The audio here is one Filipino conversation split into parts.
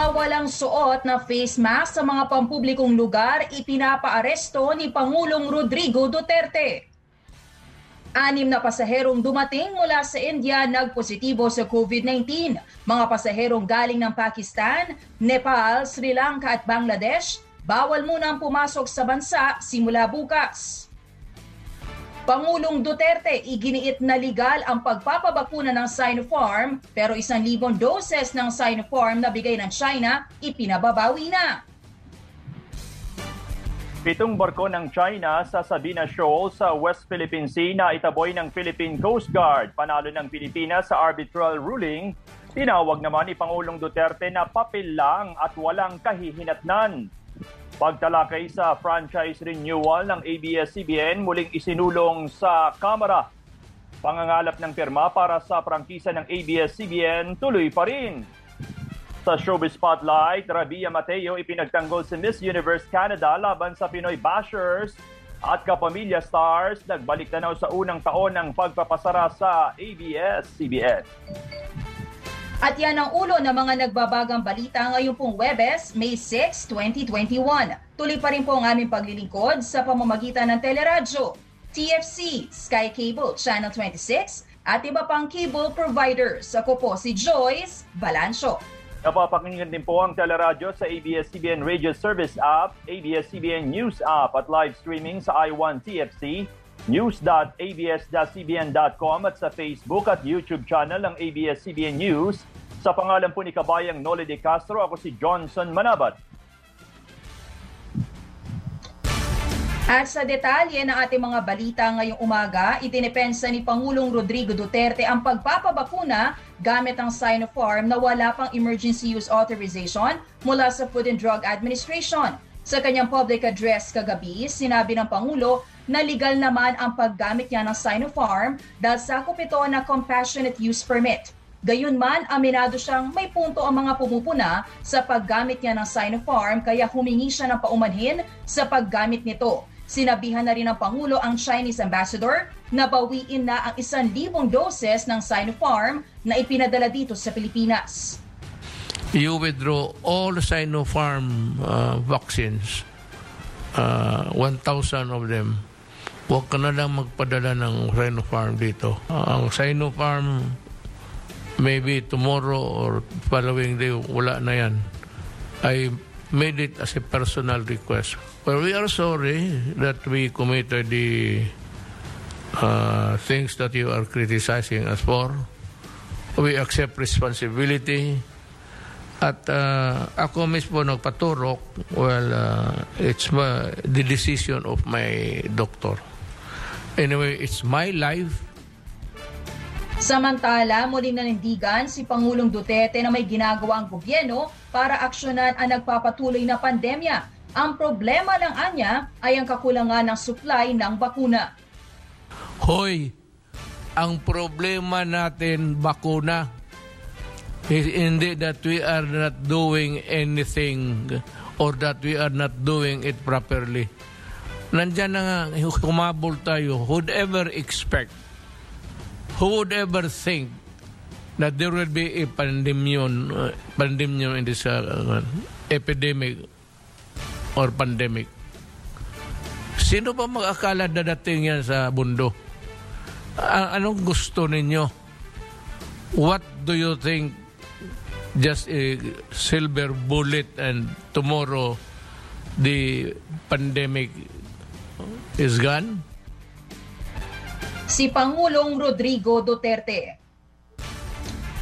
mga walang suot na face mask sa mga pampublikong lugar ipinapaaresto ni Pangulong Rodrigo Duterte. Anim na pasaherong dumating mula sa India nagpositibo sa COVID-19. Mga pasaherong galing ng Pakistan, Nepal, Sri Lanka at Bangladesh, bawal munang pumasok sa bansa simula bukas. Pangulong Duterte iginiit na legal ang pagpapabakuna ng Sinopharm pero isang libong doses ng Sinopharm na bigay ng China ipinababawi na. Pitong barko ng China sa Sabina Shoal sa West Philippine Sea na itaboy ng Philippine Coast Guard. Panalo ng Pilipinas sa arbitral ruling. Tinawag naman ni Pangulong Duterte na papel lang at walang kahihinatnan. Pagtalakay sa franchise renewal ng ABS-CBN muling isinulong sa Kamara. Pangangalap ng pirma para sa prangkisa ng ABS-CBN tuloy pa rin. Sa Showbiz Spotlight, Rabia Mateo ipinagtanggol si Miss Universe Canada laban sa Pinoy Bashers at Kapamilya Stars nagbalik tanaw sa unang taon ng pagpapasara sa ABS-CBN. At yan ang ulo ng mga nagbabagang balita ngayong pong Webes, May 6, 2021. Tuloy pa rin po ang aming paglilingkod sa pamamagitan ng teleradyo, TFC, Sky Cable Channel 26 at iba pang cable providers. Ako po si Joyce Balancho. Napapakinggan din po ang teleradyo sa ABS-CBN Radio Service app, ABS-CBN News app at live streaming sa i1 TFC, news.abs-cbn.com at sa Facebook at YouTube channel ng ABS-CBN News. Sa pangalan po ni Kabayang Noli de Castro, ako si Johnson Manabat. At sa detalye ng ating mga balita ngayong umaga, itinepensa ni Pangulong Rodrigo Duterte ang pagpapabakuna gamit ang Sinopharm na wala pang emergency use authorization mula sa Food and Drug Administration. Sa kanyang public address kagabi, sinabi ng Pangulo na legal naman ang paggamit niya ng Sinopharm dahil sakop ito na compassionate use permit. Gayunman, aminado siyang may punto ang mga pumupuna sa paggamit niya ng Sinopharm kaya humingi siya ng paumanhin sa paggamit nito. Sinabihan na rin ng Pangulo ang Chinese ambassador na bawiin na ang isang libong doses ng Sinopharm na ipinadala dito sa Pilipinas. You withdraw all Sinopharm uh, vaccines, uh, 1,000 of them. Huwag ka na lang magpadala ng Sinopharm dito. Ang Sinopharm, maybe tomorrow or following day, wala na yan. I made it as a personal request. Well, we are sorry that we committed the uh, things that you are criticizing us for. We accept responsibility. At uh, ako mismo nagpaturok, well, uh, it's my, the decision of my doctor. Anyway, it's my life. Samantala, muling nanindigan si Pangulong Duterte na may ginagawa ang gobyerno para aksyonan ang nagpapatuloy na pandemya. Ang problema ng anya ay ang kakulangan ng supply ng bakuna. Hoy, ang problema natin bakuna. Hindi that we are not doing anything or that we are not doing it properly. Nandyan na nga, kumabol tayo. Who'd ever expect, who would ever think that there will be a pandemion, uh, pandemion in this uh, epidemic or pandemic? Sino ba mag-akala dadating yan sa mundo? A- anong gusto ninyo? What do you think just a silver bullet and tomorrow the pandemic is gone? Si Pangulong Rodrigo Duterte.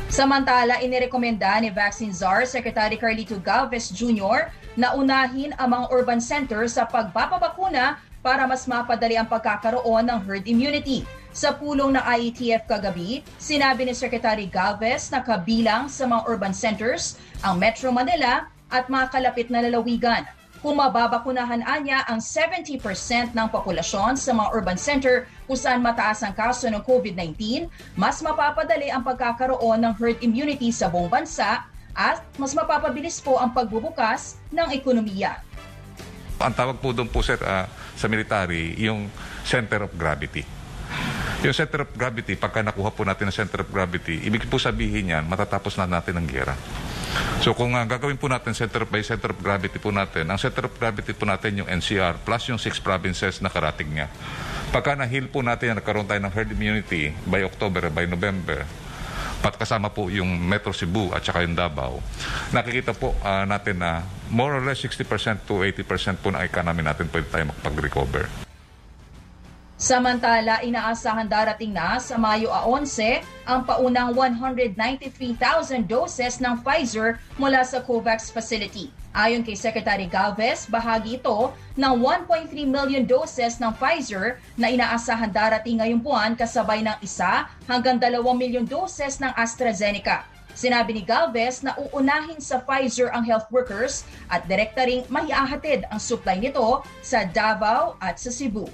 Samantala, inirekomenda ni Vaccine Czar Secretary Carlito Galvez Jr. na unahin ang mga urban centers sa pagpapabakuna para mas mapadali ang pagkakaroon ng herd immunity. Sa pulong ng IETF kagabi, sinabi ni Secretary Galvez na kabilang sa mga urban centers ang Metro Manila at mga kalapit na lalawigan. Kung mababakunahan anya ang 70% ng populasyon sa mga urban center kung saan mataas ang kaso ng COVID-19, mas mapapadali ang pagkakaroon ng herd immunity sa buong bansa at mas mapapabilis po ang pagbubukas ng ekonomiya. Ang tawag po doon po sir uh, sa military, yung center of gravity. Yung center of gravity, pagka nakuha po natin ang center of gravity, ibig po sabihin yan, matatapos na natin ang gera. So kung uh, gagawin po natin center by center of gravity po natin, ang center of gravity po natin yung NCR plus yung six provinces na karating niya. Pagka na-heal po natin, nagkaroon tayo ng herd immunity by October, by November, pat kasama po yung Metro Cebu at saka yung Davao, nakikita po uh, natin na more or less 60% to 80% po ng economy natin pwede tayo makapag-recover. Samantala, inaasahan darating na sa Mayo 11 ang paunang 193,000 doses ng Pfizer mula sa COVAX facility. Ayon kay Secretary Galvez, bahagi ito ng 1.3 million doses ng Pfizer na inaasahan darating ngayong buwan kasabay ng isa hanggang 2 milyon doses ng AstraZeneca. Sinabi ni Galvez na uunahin sa Pfizer ang health workers at direkta ring maiahatid ang supply nito sa Davao at sa Cebu.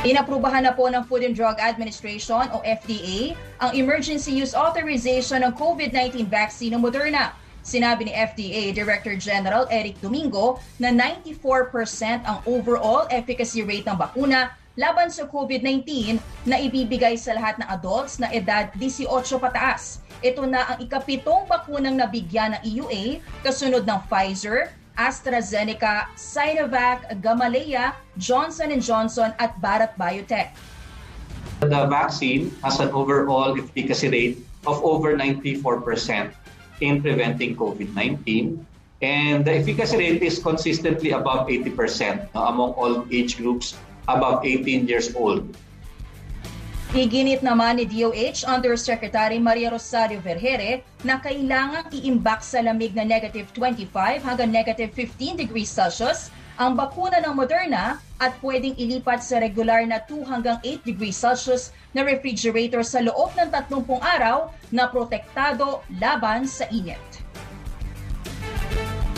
Inaprubahan na po ng Food and Drug Administration o FDA ang emergency use authorization ng COVID-19 vaccine ng Moderna. Sinabi ni FDA Director General Eric Domingo na 94% ang overall efficacy rate ng bakuna laban sa COVID-19 na ibibigay sa lahat ng adults na edad 18 pataas. Ito na ang ikapitong bakunang nabigyan ng EUA kasunod ng Pfizer, AstraZeneca, Sinovac, Gamaleya, Johnson Johnson at Bharat Biotech. The vaccine has an overall efficacy rate of over 94% in preventing COVID-19 and the efficacy rate is consistently above 80% among all age groups above 18 years old. Iginit naman ni DOH Undersecretary Maria Rosario Vergere na kailangang iimbak sa lamig na negative 25 hanggang negative 15 degrees Celsius ang bakuna ng Moderna at pwedeng ilipat sa regular na 2 hanggang 8 degrees Celsius na refrigerator sa loob ng 30 araw na protektado laban sa init.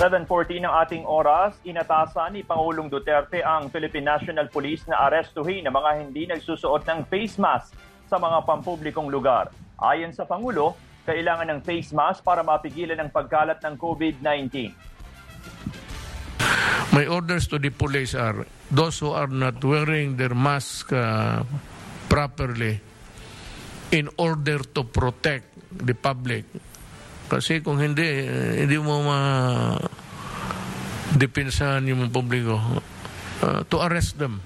7.14 ng ating oras, inatasan ni Pangulong Duterte ang Philippine National Police na arestuhin ang mga hindi nagsusuot ng face mask sa mga pampublikong lugar. Ayon sa Pangulo, kailangan ng face mask para mapigilan ang pagkalat ng COVID-19. My orders to the police are those who are not wearing their mask uh, properly in order to protect the public kasi kung hindi, eh, hindi mo ma depensahan yung publiko. Uh, to arrest them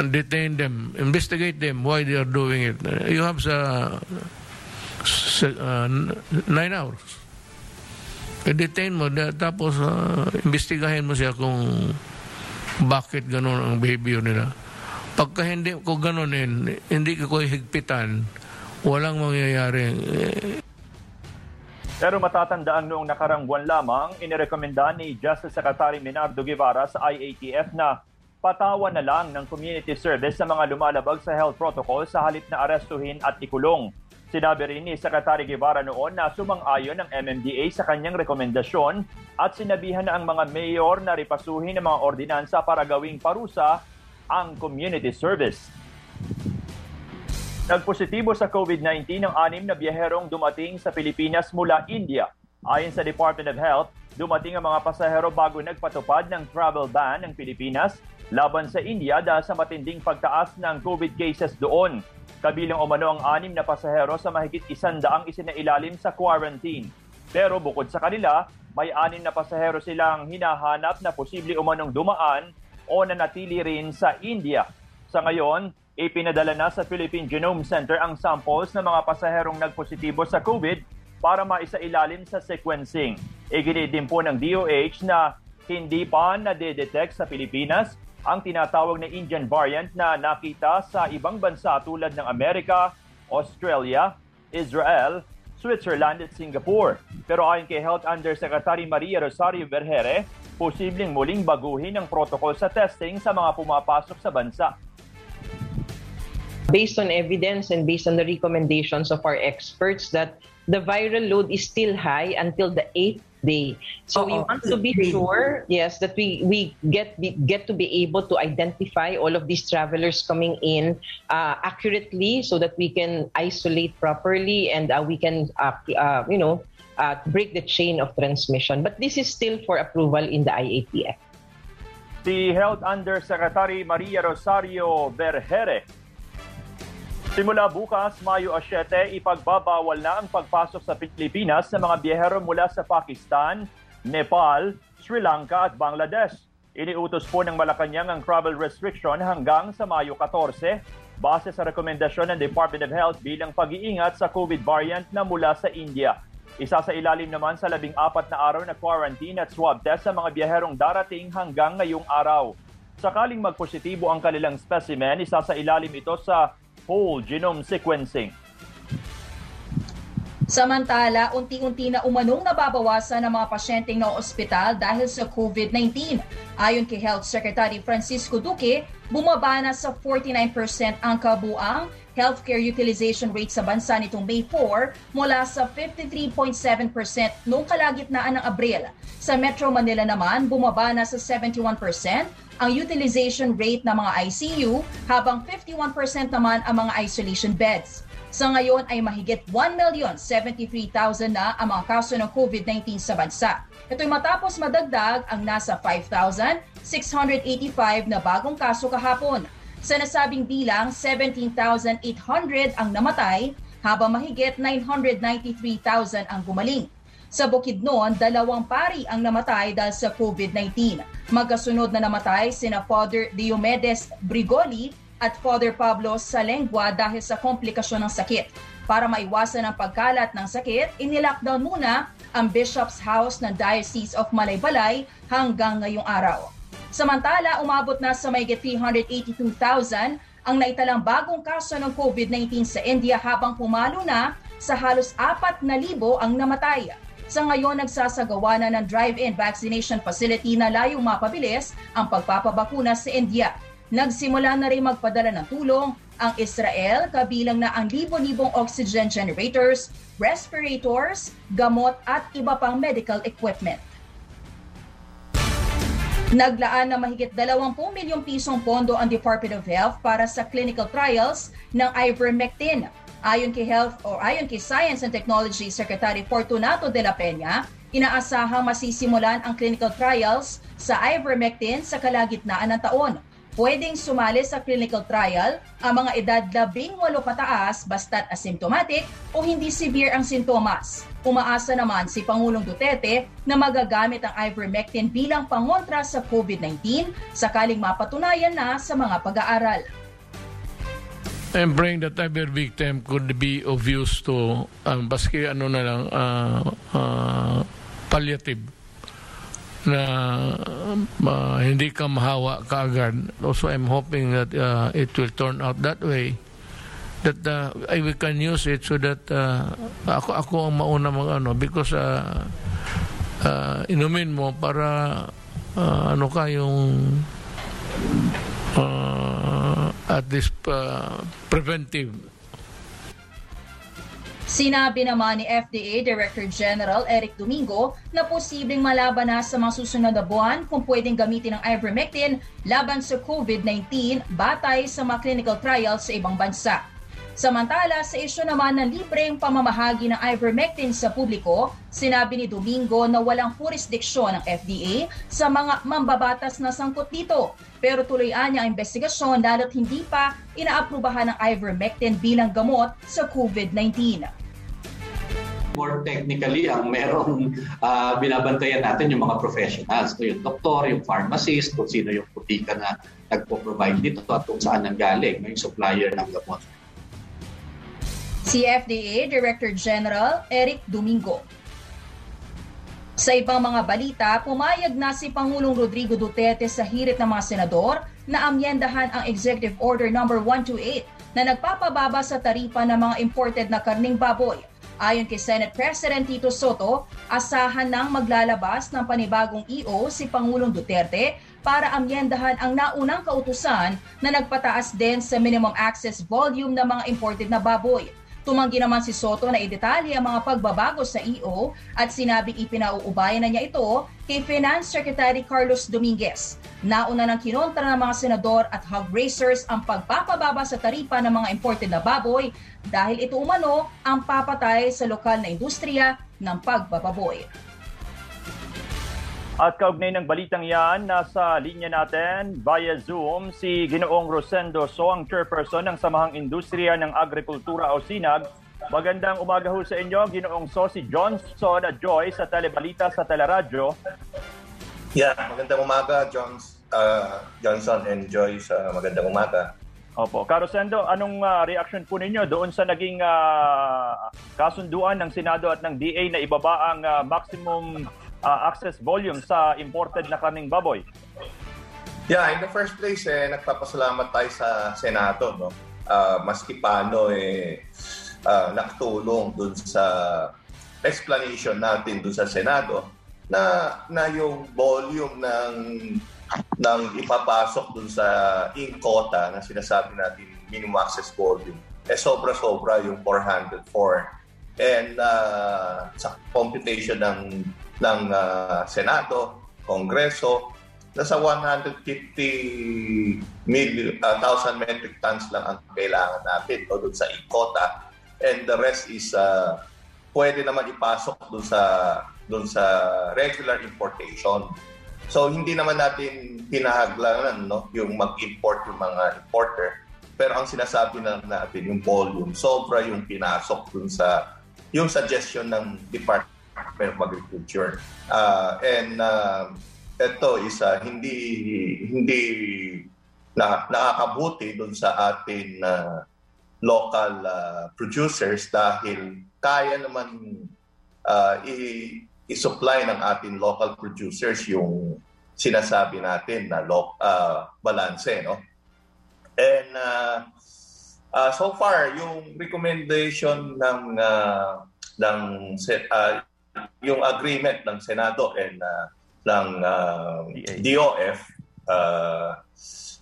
and detain them, investigate them why they are doing it. You have sa, sa uh, nine hours. I-detain mo, tapos uh, investigahin mo siya kung bakit ganun ang behavior nila. Pagka hindi ko ganunin, hindi ko higpitan, walang mangyayari. Pero matatandaan noong nakarang buwan lamang, inirekomenda ni Justice Secretary Minardo Guevara sa IATF na patawan na lang ng community service sa mga lumalabag sa health protocol sa halip na arestuhin at ikulong. Sinabi rin ni Secretary Guevara noon na sumang-ayon ng MMDA sa kanyang rekomendasyon at sinabihan na ang mga mayor na ripasuhin ang mga ordinansa para gawing parusa ang community service. Nagpositibo sa COVID-19 ang anim na biyaherong dumating sa Pilipinas mula India. Ayon sa Department of Health, dumating ang mga pasahero bago nagpatupad ng travel ban ng Pilipinas laban sa India dahil sa matinding pagtaas ng COVID cases doon. Kabilang umano ang anim na pasahero sa mahigit isandaang isinailalim sa quarantine. Pero bukod sa kanila, may anim na pasahero silang hinahanap na posible umanong dumaan o nanatili rin sa India. Sa ngayon, Ipinadala na sa Philippine Genome Center ang samples ng mga pasaherong nagpositibo sa COVID para maisailalim sa sequencing. Iginid din po ng DOH na hindi pa nadedetect sa Pilipinas ang tinatawag na Indian variant na nakita sa ibang bansa tulad ng Amerika, Australia, Israel, Switzerland at Singapore. Pero ayon kay Health Undersecretary Maria Rosario Vergere, posibleng muling baguhin ang protocol sa testing sa mga pumapasok sa bansa based on evidence and based on the recommendations of our experts that the viral load is still high until the eighth day. So we want to be sure, yes, that we we get be, get to be able to identify all of these travelers coming in uh, accurately, so that we can isolate properly and uh, we can, uh, uh you know, uh, break the chain of transmission. But this is still for approval in the IATF. The Health Undersecretary Maria Rosario Vergere Simula bukas, Mayo 7, ipagbabawal na ang pagpasok sa Pilipinas ng mga biyahero mula sa Pakistan, Nepal, Sri Lanka at Bangladesh. Iniutos po ng Malacanang ang travel restriction hanggang sa Mayo 14 base sa rekomendasyon ng Department of Health bilang pag-iingat sa COVID variant na mula sa India. Isa sa ilalim naman sa labing apat na araw na quarantine at swab test sa mga biyaherong darating hanggang ngayong araw. Sakaling magpositibo ang kanilang specimen, isa sa ilalim ito sa whole genome sequencing. Samantala, unti-unti na umanong nababawasan ang mga pasyenteng na ospital dahil sa COVID-19. Ayon kay Health Secretary Francisco Duque, bumaba na sa 49% ang kabuang healthcare utilization rate sa bansa nitong May 4 mula sa 53.7% noong kalagitnaan ng Abril. Sa Metro Manila naman, bumaba na sa 71% ang utilization rate ng mga ICU habang 51% naman ang mga isolation beds. Sa ngayon ay mahigit 1,073,000 na ang mga kaso ng COVID-19 sa bansa. Ito'y matapos madagdag ang nasa 5,685 na bagong kaso kahapon. Sa nasabing bilang, 17,800 ang namatay habang mahigit 993,000 ang gumaling. Sa Bukidnon, dalawang pari ang namatay dahil sa COVID-19. Magkasunod na namatay sina Father Diomedes Brigoli at Father Pablo Salengua dahil sa komplikasyon ng sakit. Para maiwasan ang pagkalat ng sakit, inilockdown muna ang Bishop's House ng Diocese of Malaybalay hanggang ngayong araw. Samantala, umabot na sa may 382,000 ang naitalang bagong kaso ng COVID-19 sa India habang pumalo na sa halos 4,000 ang namatay. Sa ngayon, nagsasagawa na ng drive-in vaccination facility na layong mapabilis ang pagpapabakuna sa India. Nagsimula na rin magpadala ng tulong ang Israel kabilang na ang libo-libong oxygen generators, respirators, gamot at iba pang medical equipment. Naglaan na mahigit 20 milyong pisong pondo ang Department of Health para sa clinical trials ng ivermectin. Ayon kay Health o ayon kay Science and Technology Secretary Fortunato de la Peña, inaasahang masisimulan ang clinical trials sa ivermectin sa kalagitnaan ng taon pwedeng sumali sa clinical trial ang mga edad 18 pataas basta't asymptomatic o hindi severe ang sintomas. Umaasa naman si Pangulong Duterte na magagamit ang ivermectin bilang pangontra sa COVID-19 sakaling mapatunayan na sa mga pag-aaral. I'm praying that every victim could be of use to um, baski ano na lang uh, uh, palliative na uh, hindi ka mahawa kaagad. Also, I'm hoping that uh, it will turn out that way that uh, I we can use it so that uh, ako ako ang mauna mag ano because uh, uh, inumin mo para uh, ano ka yung uh, at least uh, preventive Sinabi naman ni FDA Director General Eric Domingo na posibleng malaban na sa mga susunod na buwan kung pwedeng gamitin ang ivermectin laban sa COVID-19 batay sa mga clinical trials sa ibang bansa. Samantala, sa isyo naman ng libreng pamamahagi ng ivermectin sa publiko, sinabi ni Domingo na walang jurisdiksyon ng FDA sa mga mambabatas na sangkot dito. Pero tuloy-an niya ang investigasyon lalo't hindi pa inaaprubahan ng ivermectin bilang gamot sa COVID-19 more technically ang merong uh, binabantayan natin yung mga professionals. So, yung doktor, yung pharmacist, kung sino yung putika na nagpo-provide dito at kung saan nanggaling, yung supplier ng gamot. Si FDA Director General Eric Domingo. Sa ibang mga balita, pumayag na si Pangulong Rodrigo Duterte sa hirit ng mga senador na amyendahan ang Executive Order No. 128 na nagpapababa sa taripa ng mga imported na karning baboy Ayon kay Senate President Tito Soto, asahan nang maglalabas ng panibagong EO si Pangulong Duterte para amyendahan ang naunang kautusan na nagpataas din sa minimum access volume ng mga imported na baboy. Tumanggi naman si Soto na idetalye ang mga pagbabago sa EO at sinabing ipinauubayan na niya ito kay Finance Secretary Carlos Dominguez. Nauna ng kinontra ng mga senador at hog raisers ang pagpapababa sa taripa ng mga imported na baboy dahil ito umano ang papatay sa lokal na industriya ng pagbababoy. At kaugnay ng balitang yan, nasa linya natin via Zoom si Ginoong Rosendo So, ang chairperson ng Samahang Industriya ng Agrikultura o SINAG. Magandang umaga ho sa inyo, Ginoong So, si Johnson at Joy sa Telebalita sa Teleradyo. Yeah, magandang umaga, Jones, uh, Johnson and Joy sa magandang umaga. Opo. Karosendo, anong uh, reaction po ninyo doon sa naging uh, kasunduan ng Senado at ng DA na ibaba ang uh, maximum uh, access volume sa imported na karning baboy? Yeah, in the first place, eh, nagpapasalamat tayo sa Senado. No? Uh, maski paano, eh, uh, nakatulong dun sa explanation natin dun sa Senado na, na yung volume ng ng ipapasok dun sa in quota na sinasabi natin minimum access volume, eh sobra-sobra yung 404. And uh, sa computation ng ng uh, Senado, Kongreso, nasa 150 million, uh, metric tons lang ang kailangan natin no, dun sa in quota. And the rest is uh, pwede naman ipasok dun sa dun sa regular importation. So hindi naman natin hinahaglanan no, yung mag-import yung mga importer. Pero ang sinasabi na natin, yung volume, sobra yung pinasok dun sa yung suggestion ng Department of Agriculture. Uh, and uh, ito is uh, hindi hindi na, nakakabuti dun sa atin uh, local uh, producers dahil kaya naman uh, i- i-supply ng ating local producers yung sinasabi natin na lo- uh, balance, no? And uh, uh, so far, yung recommendation ng uh, ng uh, yung agreement ng Senado and uh, ng uh, DOF uh,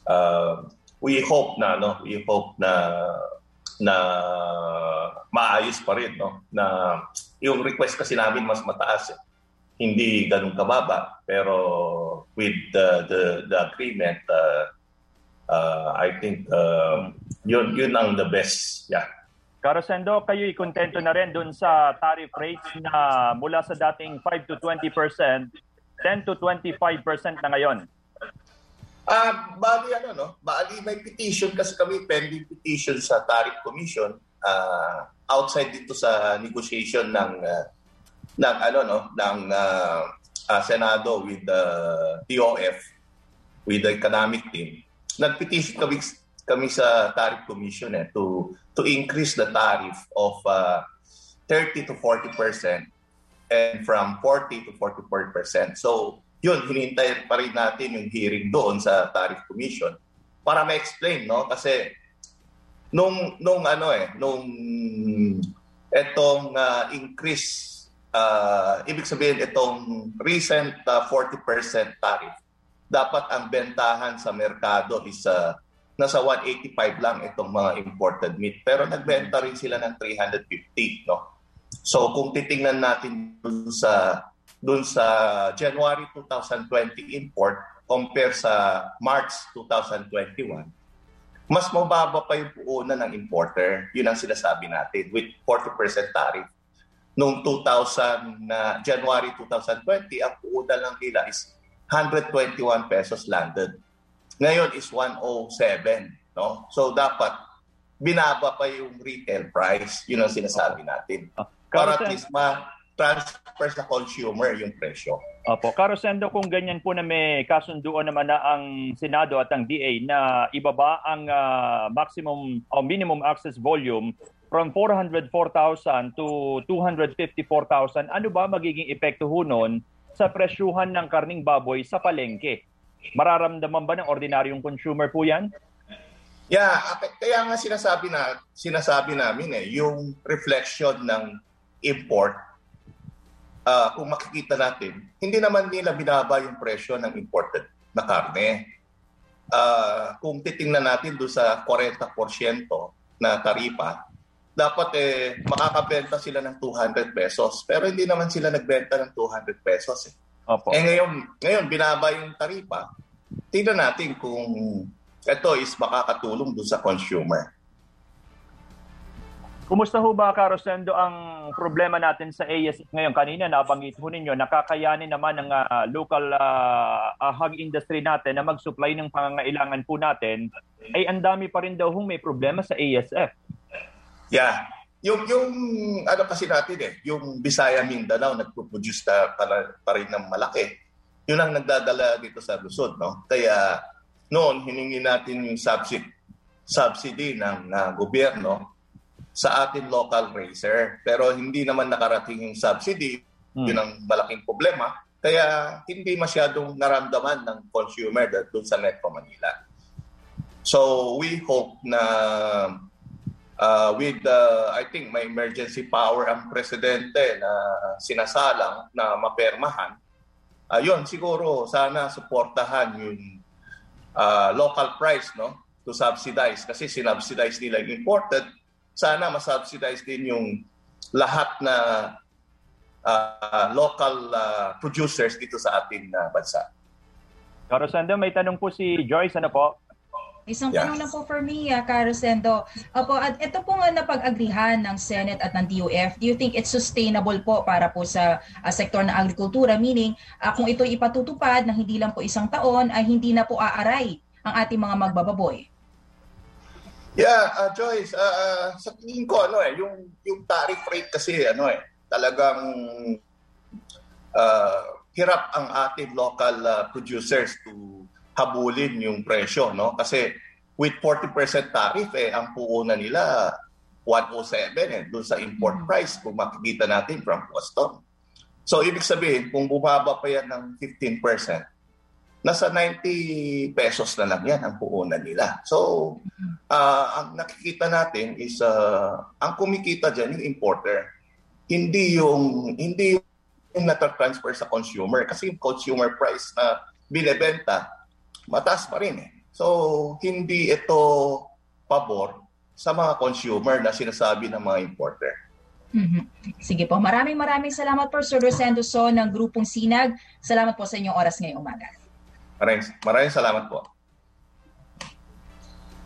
uh, we hope na no? We hope na na maayos pa rin no? Na yung request kasi namin mas mataas eh. hindi ganun kababa pero with the the, the agreement uh, uh, I think uh, yun yun ang the best yeah Karosendo, kayo kontento na rin dun sa tariff rates na mula sa dating 5 to 20%, 10 to 25% na ngayon. Ah, uh, bali ano no, bali may petition kasi kami pending petition sa Tariff Commission uh, outside dito sa negotiation ng uh, ng ano no, ng uh, uh, Senado with the DOF with the economic team. Nagpetition kami kami sa Tariff Commission eh, to to increase the tariff of uh, 30 to 40 percent and from 40 to 44 percent. So yun, hinintay pa rin natin yung hearing doon sa Tariff Commission para ma-explain, no? Kasi nung nung ano eh, nung etong uh, increase uh, ibig sabihin itong recent uh, 40% tariff dapat ang bentahan sa merkado is uh, nasa 185 lang itong mga imported meat. Pero nagbenta rin sila ng 350 no? So kung titingnan natin dun sa dun sa January 2020 import compare sa March 2021 mas mababa pa yung puhunan ng importer. Yun ang sinasabi natin with 40% tariff. Noong 2000 na uh, January 2020, ang puhunan lang nila is 121 pesos landed. Ngayon is 107, no? So dapat binaba pa yung retail price. Yun ang sinasabi natin. Ah, Para at least ma transfer sa consumer yung presyo. Opo. Karosendo, kung ganyan po na may kasunduan naman na ang Senado at ang DA na ibaba ang uh, maximum o minimum access volume from 404,000 to 254,000, ano ba magiging epekto ho nun sa presyuhan ng karning baboy sa palengke? Mararamdaman ba ng ordinaryong consumer po yan? Yeah, kaya nga sinasabi na sinasabi namin eh yung reflection ng import uh, kung makikita natin, hindi naman nila binaba yung presyo ng imported na karne. Uh, kung titingnan natin doon sa 40% na taripa, dapat eh makakabenta sila ng 200 pesos. Pero hindi naman sila nagbenta ng 200 pesos eh. Opo. Eh ngayon, ngayon binaba yung taripa. Tingnan natin kung ito is makakatulong doon sa consumer. Kumusta ho ba, Carosendo, ang problema natin sa ASF ngayon? Kanina nabanggit ho ninyo, nakakayanin naman ng uh, local uh, uh, hog industry natin na mag-supply ng pangangailangan po natin, ay ang dami pa rin daw hong may problema sa ASF. Yeah. Yung, yung ano kasi natin eh, yung Bisaya Mindanao nagpo-produce na pa, pa rin ng malaki. Yun ang nagdadala dito sa Luzon. No? Kaya noon, hiningi natin yung subsidy, subsidy ng uh, gobyerno sa ating local racer. Pero hindi naman nakarating yung subsidy. Hmm. Yun ang malaking problema. Kaya hindi masyadong naramdaman ng consumer doon sa Metro Manila. So we hope na uh, with uh, I think may emergency power ang presidente na sinasalang na mapermahan. Ayun, uh, siguro sana suportahan yung uh, local price no to subsidize kasi sinubsidize nila yung imported sana masubsidize din yung lahat na uh, local uh, producers dito sa ating uh, bansa. Carosendo, may tanong po si Joyce. Ano po? Isang yeah. tanong lang po for me, uh, Carosendo. Opo, at ito po nga napag-agrihan ng Senate at ng DOF. Do you think it's sustainable po para po sa uh, sektor ng agrikultura? Meaning, uh, kung ito ipatutupad ng hindi lang po isang taon, ay hindi na po aaray ang ating mga magbababoy? Yeah, uh, Joyce, uh, uh, sa tingin ko ano eh, yung yung tariff rate kasi ano eh, talagang uh, hirap ang ating local uh, producers to habulin yung presyo, no? Kasi with 40% tariff eh ang puunan nila 107 eh doon sa import mm-hmm. price kung makikita natin from custom. So ibig sabihin kung bumaba pa yan ng 15%, nasa 90 pesos na lang yan ang puunan nila. So, uh, ang nakikita natin is uh, ang kumikita diyan yung importer. Hindi yung hindi yung nata-transfer sa consumer kasi yung consumer price na binebenta mataas pa rin eh. So, hindi ito pabor sa mga consumer na sinasabi ng mga importer. Mm-hmm. Sige po. Maraming maraming salamat po Sir Rosendo So ng Grupong Sinag. Salamat po sa inyong oras ngayong umaga. Maraming, maraming salamat po.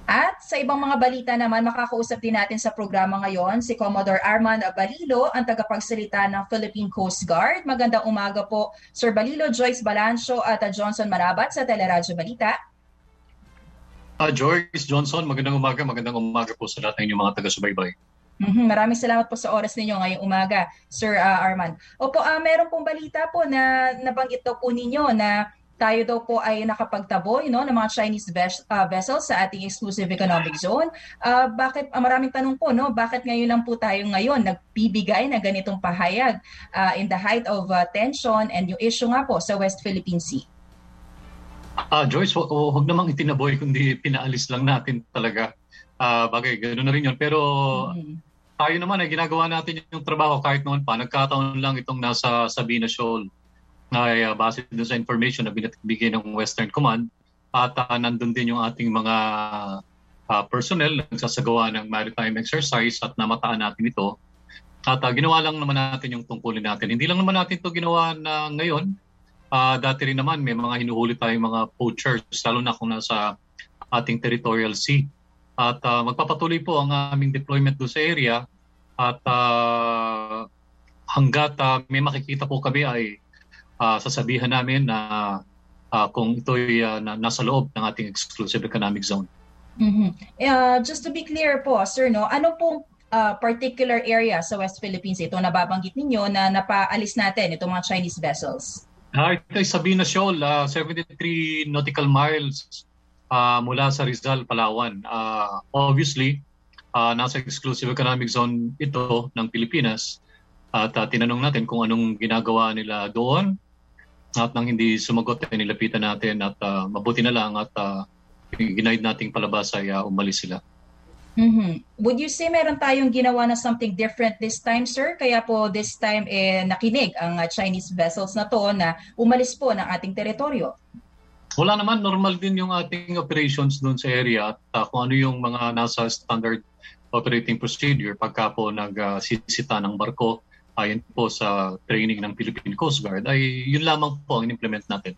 At sa ibang mga balita naman, makakausap din natin sa programa ngayon si Commodore Armand Balilo, ang tagapagsalita ng Philippine Coast Guard. Magandang umaga po, Sir Balilo, Joyce Balancho at Johnson Marabat sa Teleradyo Balita. Uh, Joyce Johnson, magandang umaga. Magandang umaga po sa lahat ng inyong mga taga-subaybay. Mm-hmm. Maraming salamat po sa oras ninyo ngayong umaga, Sir uh, Armand. Opo, uh, meron pong balita po na nabanggit daw po ninyo na tayo daw po ay nakapagtaboy no, ng mga Chinese ves- uh, vessels sa ating exclusive economic zone. Uh, bakit, uh, maraming tanong po, no, bakit ngayon lang po tayo ngayon nagbibigay na ganitong pahayag uh, in the height of uh, tension and yung issue nga po sa West Philippine Sea? Uh, Joyce, hu- huwag namang itinaboy kundi pinaalis lang natin talaga. Uh, bagay, gano'n na rin yun. Pero mm-hmm. tayo naman ay ginagawa natin yung trabaho kahit noon pa. Nagkataon lang itong nasa Sabina Shoal ay uh, base dun sa information na binibigay ng Western Command at uh, nandun din yung ating mga uh, personnel na nagsasagawa ng maritime exercise at namataan natin ito. At uh, ginawa lang naman natin yung tungkulin natin. Hindi lang naman natin ito ginawa na ngayon. Uh, dati rin naman may mga hinuhuli tayong mga poachers, lalo na kung nasa ating territorial sea. At uh, magpapatuloy po ang aming deployment doon sa area at uh, hanggat uh, may makikita po kami ay uh, sasabihan namin na uh, kung ito'y uh, na, nasa loob ng ating exclusive economic zone. Mm-hmm. Uh, just to be clear po, sir, no, ano pong uh, particular area sa West Philippines ito na babanggit ninyo na napaalis natin itong mga Chinese vessels? Uh, ito ay Sabina Shoal, uh, 73 nautical miles uh, mula sa Rizal, Palawan. Uh, obviously, uh, nasa exclusive economic zone ito ng Pilipinas. At uh, tinanong natin kung anong ginagawa nila doon at nang hindi sumagot ay nilapitan natin at uh, mabuti na lang at uh, ginaid nating palabas ay uh, umalis sila. Mm-hmm. Would you say meron tayong ginawa na something different this time, sir? Kaya po this time eh, nakinig ang uh, Chinese vessels na to na umalis po ng ating teritoryo? Wala naman, normal din yung ating operations doon sa area at uh, kung ano yung mga nasa standard operating procedure pagka po nagsisita uh, ng barko ayon po sa training ng Philippine Coast Guard ay yun lamang po ang implement natin.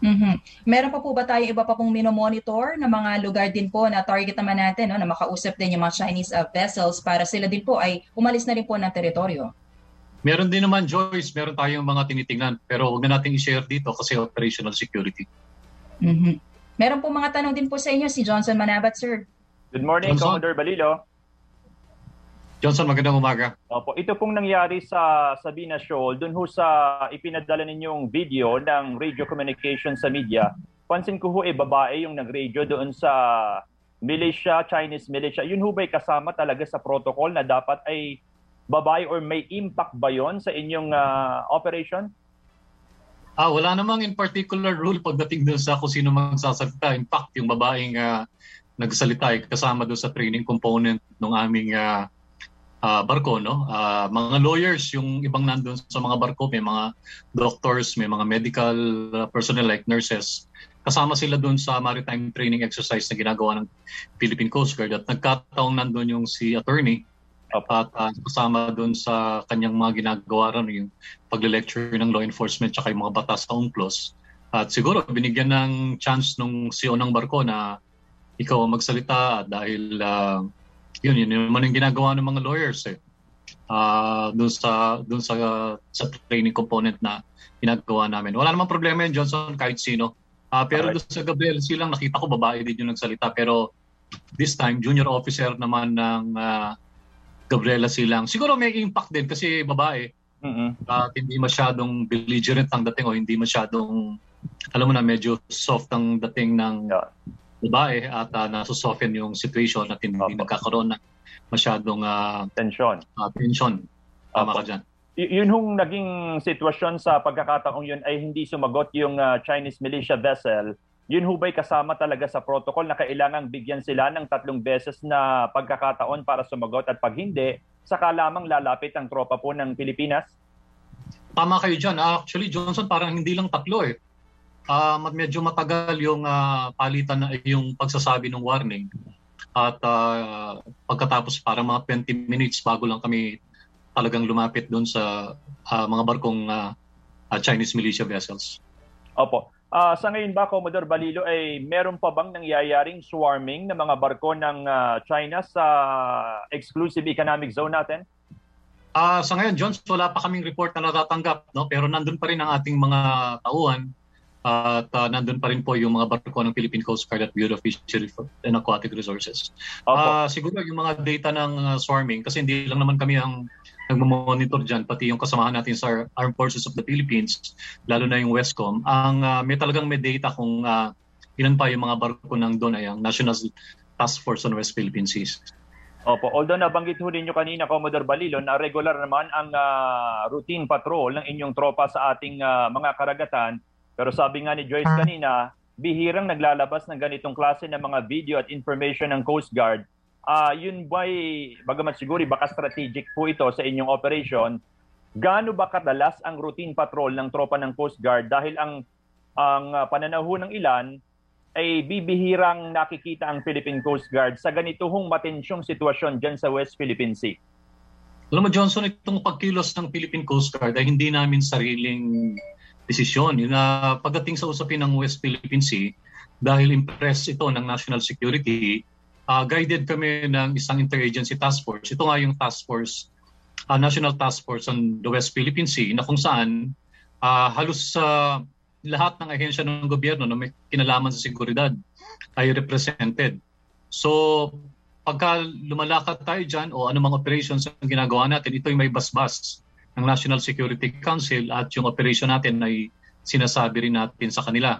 Mhm. Meron pa po ba tayo iba pa pong minomonitor na mga lugar din po na target naman natin no, na makausap din yung mga Chinese uh, vessels para sila din po ay umalis na rin po ng teritoryo? Meron din naman, Joyce, meron tayong mga tinitingnan. Pero huwag na natin i-share dito kasi operational security. Mhm. Meron po mga tanong din po sa inyo si Johnson Manabat, sir. Good morning, Johnson. Commodore Balilo. Johnson, magandang umaga. Opo, ito pong nangyari sa Sabina Shoal, dun ho sa ipinadala ninyong video ng radio communication sa media. Pansin ko ho, eh, babae yung nag-radio doon sa militia, Chinese militia. Yun ho ba'y kasama talaga sa protocol na dapat ay babae or may impact ba yon sa inyong ah, operation? Ah, wala namang in particular rule pagdating doon sa kung sino magsasalita. In fact, yung babaeng ah, nagsalita ay kasama doon sa training component ng aming ah, ah, barko. No? Ah, mga lawyers, yung ibang nandun sa mga barko, may mga doctors, may mga medical ah, personnel like nurses. Kasama sila doon sa maritime training exercise na ginagawa ng Philippine Coast Guard. At nagkataong nandun yung si attorney at uh, kasama doon sa kanyang mga ginagawa ron, yung pagle-lecture ng law enforcement tsaka yung mga batas sa UNCLOS. At siguro binigyan ng chance nung CEO ng barko na ikaw ang magsalita dahil uh, yun, yun naman yung ginagawa ng mga lawyers eh. Uh, doon sa doon sa sa training component na ginagawa namin. Wala namang problema yun, Johnson, kahit sino. Uh, pero Alright. doon sa Gabriel silang nakita ko babae din yung nagsalita pero this time junior officer naman ng uh, Gabriela Silang. Siguro may impact din kasi babae Mhm. at hindi masyadong belligerent ang dating o hindi masyadong alam mo na medyo soft ang dating ng Yeah. Babae at uh, nasusoften yung situation at hindi Opo. nagkakaroon ng masyadong ah, Tension. ah, tension. Tama Opo. ka dyan. Y- yun hong naging sitwasyon sa pagkakataong yun ay hindi sumagot yung ah, Chinese militia vessel. Yun ho ba'y kasama talaga sa protocol na kailangang bigyan sila ng tatlong beses na pagkakataon para sumagot at pag hindi, saka lamang lalapit ang tropa po ng Pilipinas? Tama kayo dyan. Ah, Actually, Johnson, parang hindi lang tatlo eh. Ah, mat- medyo matagal yung ah, palitan na yung pagsasabi ng warning. At ah, pagkatapos parang mga 20 minutes bago lang kami talagang lumapit doon sa ah, mga barkong ah, Chinese militia vessels. Opo. Ah, sa ngayon ba, Commodore Balilo, ay meron pa bang nangyayaring swarming ng mga barko ng ah, China sa exclusive economic zone natin? Ah, sa ngayon, Jones, wala pa kaming report na natatanggap, no? Pero nandun pa rin ang ating mga tauhan at ah, nandun pa rin po yung mga barko ng Philippine Coast Guard at Bureau of Fisheries and Aquatic Resources. Opo. Ah, siguro yung mga data ng ah, swarming, kasi hindi lang naman kami ang nagmamonitor dyan, pati yung kasamahan natin sa Armed Forces of the Philippines, lalo na yung Westcom, ang ah, may talagang may data kung ah, ilan pa yung mga barko ng doon ay ang National Task Force on West Philippine Seas. Opo, although nabanggit ho ninyo kanina, Commodore Balilo, na regular naman ang ah, routine patrol ng inyong tropa sa ating ah, mga karagatan. Pero sabi nga ni Joyce kanina, bihirang naglalabas ng ganitong klase ng mga video at information ng Coast Guard. Ah, yun ba'y, bagamat siguro baka strategic po ito sa inyong operation, gaano ba kadalas ang routine patrol ng tropa ng Coast Guard dahil ang ang ah, ho ng ilan ay bibihirang nakikita ang Philippine Coast Guard sa ganito hong matensyong sitwasyon dyan sa West Philippine Sea. Alam mo, Johnson, itong pagkilos ng Philippine Coast Guard ay hindi namin sariling desisyon. Ah, pagdating sa usapin ng West Philippine Sea, dahil impress ito ng national security, ah, guided kami ng isang interagency task force. Ito nga yung task force, ah, National Task Force on the West Philippine Sea, na kung saan ah, halos sa lahat ng ahensya ng gobyerno na may kinalaman sa seguridad ay represented. So, pagka lumalakad tayo dyan o anumang operations ang ginagawa natin, ito ay may basbas ng National Security Council at yung operation natin ay sinasabi rin natin sa kanila.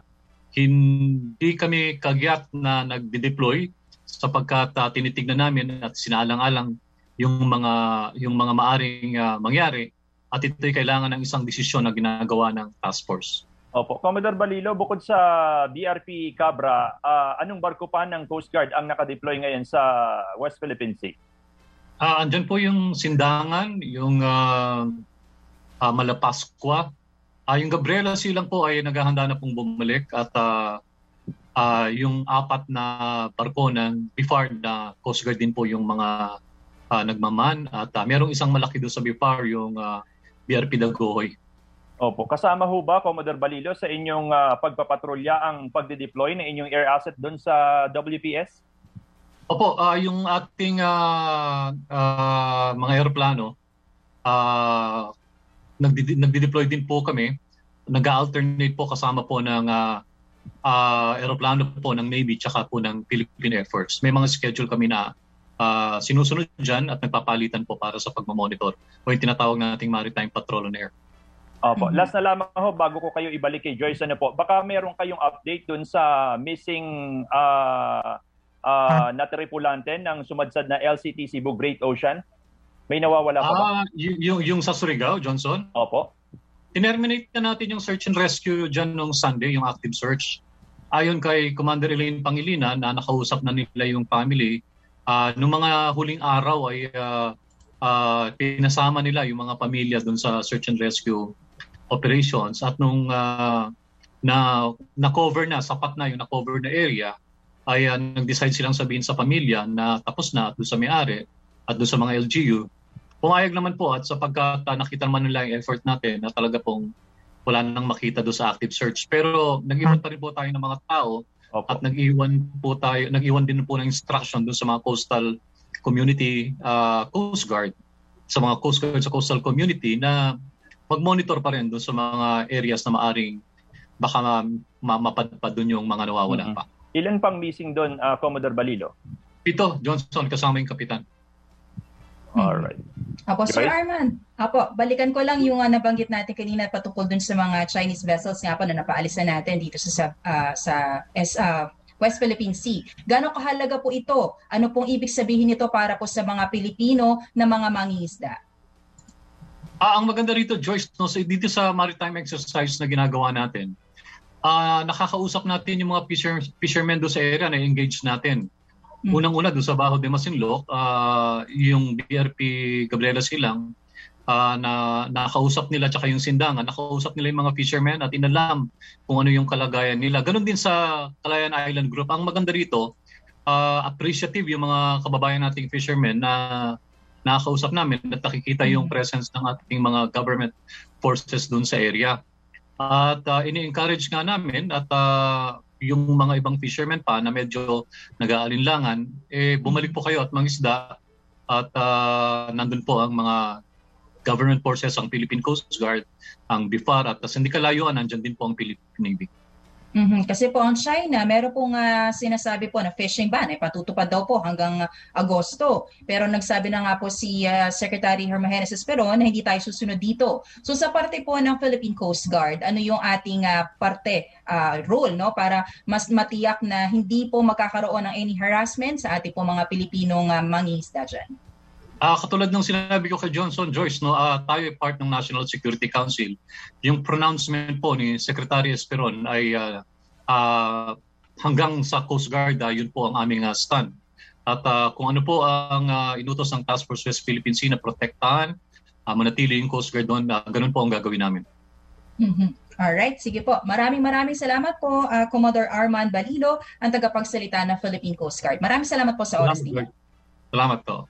Hindi kami kagyat na nagde-deploy sapagkat uh, tinitignan namin at sinaalang-alang yung mga yung mga maaring uh, mangyari at ito'y kailangan ng isang desisyon na ginagawa ng task force. Opo. Commodore Balilo, bukod sa BRP Cabra, ah, anong barko pa ng Coast Guard ang nakadeploy ngayon sa West Philippine Sea? Ah, andyan po yung Sindangan, yung uh, uh, Malapascua. Ah, yung Gabriela Silang po ay naghahanda na pong bumalik at ah, ah, yung apat na barko ng BIFAR na Coast Guard din po yung mga ah, nagmaman at ah, merong isang malaki doon sa BIFAR yung ah, BRP Dagohoy. Opo. Kasama ho ba, Commodore Balilo, sa inyong ah, pagpapatrolya ang pagde-deploy ng inyong air asset doon sa WPS? Opo, ah, yung ating ah, ah, mga aeroplano, ah, nagdi- nagdi-deploy din po kami. Nag-alternate po kasama po ng ah, ah, aeroplano po ng Navy tsaka po ng Philippine Air Force. May mga schedule kami na ah, sinusunod dyan at nagpapalitan po para sa pagmamonitor o yung tinatawag nating Maritime Patrol on Air. Opo. Mhm. Last na lamang ho, bago ko kayo ibalik kay Joyce, ano po, baka meron kayong update doon sa missing ah ah, na tripulante ng sumadsad na LCT Cebu Great Ocean? May nawawala pa ba? Ah, y- yung, yung sa Surigao, Johnson? Opo. Tinerminate na natin yung search and rescue dyan nung Sunday, yung active search. Ayon kay Commander Elaine Pangilinan na nakausap na nila yung family, ah nung mga huling araw ay ah, ah, pinasama nila yung mga pamilya dun sa search and rescue operations at nung ah, na na-cover na, sapat na yung na-cover na area, ay ah, nag-decide silang sabihin sa pamilya na tapos na doon sa may-ari at doon sa mga LGU Pumayag naman po at sapagkat uh, nakita naman nila yung effort natin na talaga pong wala nang makita do sa active search. Pero nag-iwan pa rin po tayo ng mga tao Opo. at nag-iwan po tayo, nag-iwan din po ng instruction doon sa mga coastal community uh, coast guard sa mga coast guard sa coastal community na mag-monitor pa rin doon sa mga areas na maaring baka ma- ma- mapadpad doon yung mga nawawala Mhm. pa. Ilan pang missing doon, ah, Commodore Balilo? Ito, Johnson, kasama yung kapitan. Alright. Apo, Sir? Arman. Apo, balikan ko lang yung ah, nabanggit natin kanina patungkol dun sa mga Chinese vessels nga po na napaalis na natin dito sa sa, ah, sa S, ah, West Philippine Sea. Gano'ng kahalaga po ito? Ano pong ibig sabihin nito para po sa mga Pilipino na mga mangingisda? Ah, ang maganda rito, Joyce, no, sa- dito sa maritime exercise na ginagawa natin, ah, nakakausap natin yung mga fisher, fishermen doon sa area na engage natin. Hmm. Unang-una doon sa Baho de Masinloc, ah, yung BRP Gabriela Silang, ah, na nakausap nila tsaka yung sindangan, nakausap nila yung mga fishermen at inalam kung ano yung kalagayan nila. Ganon din sa Calayan Island Group. Ang maganda rito, ah, appreciative yung mga kababayan nating fishermen na nakakausap namin at nakikita yung presence ng ating mga government forces doon sa area. At uh, ini-encourage nga namin at ah, yung mga ibang fishermen pa na medyo nag-aalinlangan, eh, bumalik po kayo at mangisda at ah, nandun po ang mga government forces, ang Philippine Coast Guard, ang BIFAR at sa hindi kalayuan, nandyan din po ang Philippine Navy. Mhm. Kasi po ang China, meron pong ah, sinasabi po na fishing ban, eh, patutupad daw po hanggang ah, Agosto. Pero nagsabi na nga po si ah, Secretary Hermogenes Esperon na hindi tayo susunod dito. So sa parte po ng Philippine Coast Guard, ano yung ating ah, parte, ah, role no para mas matiyak na hindi po magkakaroon ng any harassment sa ating po mga Pilipinong uh, mangingisda dyan? Ah, katulad ng sinabi ko kay Johnson Joyce, no, ah, tayo ay part ng National Security Council. Yung pronouncement po ni Secretary Esperon ay ah, ah, hanggang sa Coast Guard, ah, yun po ang aming ah, stand. At ah, kung ano po ang ah, inutos ng Task Force West Philippine Sea na protektahan, ah, manatili yung Coast Guard doon, ah, ganun po ang gagawin namin. Mhm. Alright, sige po. Maraming maraming salamat po, ah, Commodore Arman Balilo, ang tagapagsalita ng Philippine Coast Guard. Maraming salamat po sa oras ninyo. Salamat po.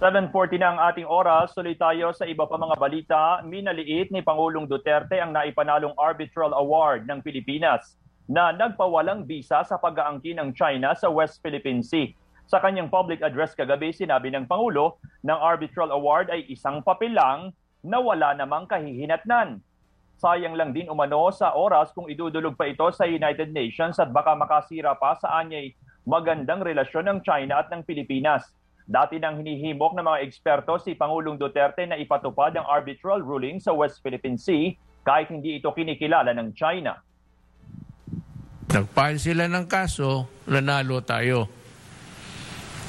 7.40 na ang ating oras. Tuloy tayo sa iba pa mga balita. Minaliit ni Pangulong Duterte ang naipanalong Arbitral Award ng Pilipinas na nagpawalang bisa sa pag-aangkin ng China sa West Philippine Sea. Sa kanyang public address kagabi, sinabi ng Pangulo ng Arbitral Award ay isang papel lang na wala namang kahihinatnan. Sayang lang din umano sa oras kung idudulog pa ito sa United Nations at baka makasira pa sa anyay magandang relasyon ng China at ng Pilipinas. Dati nang hinihimok ng mga eksperto si Pangulong Duterte na ipatupad ang arbitral ruling sa West Philippine Sea kahit hindi ito kinikilala ng China. Nag-file sila ng kaso, nanalo tayo.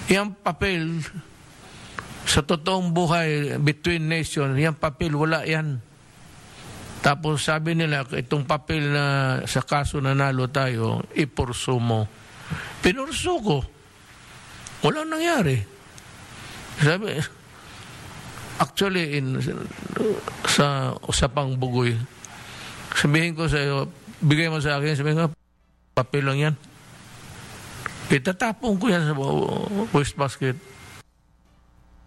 Yung papel, sa totoong buhay, between nations, yung papel, wala yan. Tapos sabi nila, itong papel na sa kaso nanalo tayo, ipurso mo. Pinurso ko. Walang nangyari. Sabi, actually, in, sa usapang bugoy, sabihin ko sa iyo, bigay mo sa akin, sabihin ko, papel lang yan. Itatapon ko yan sa wastebasket.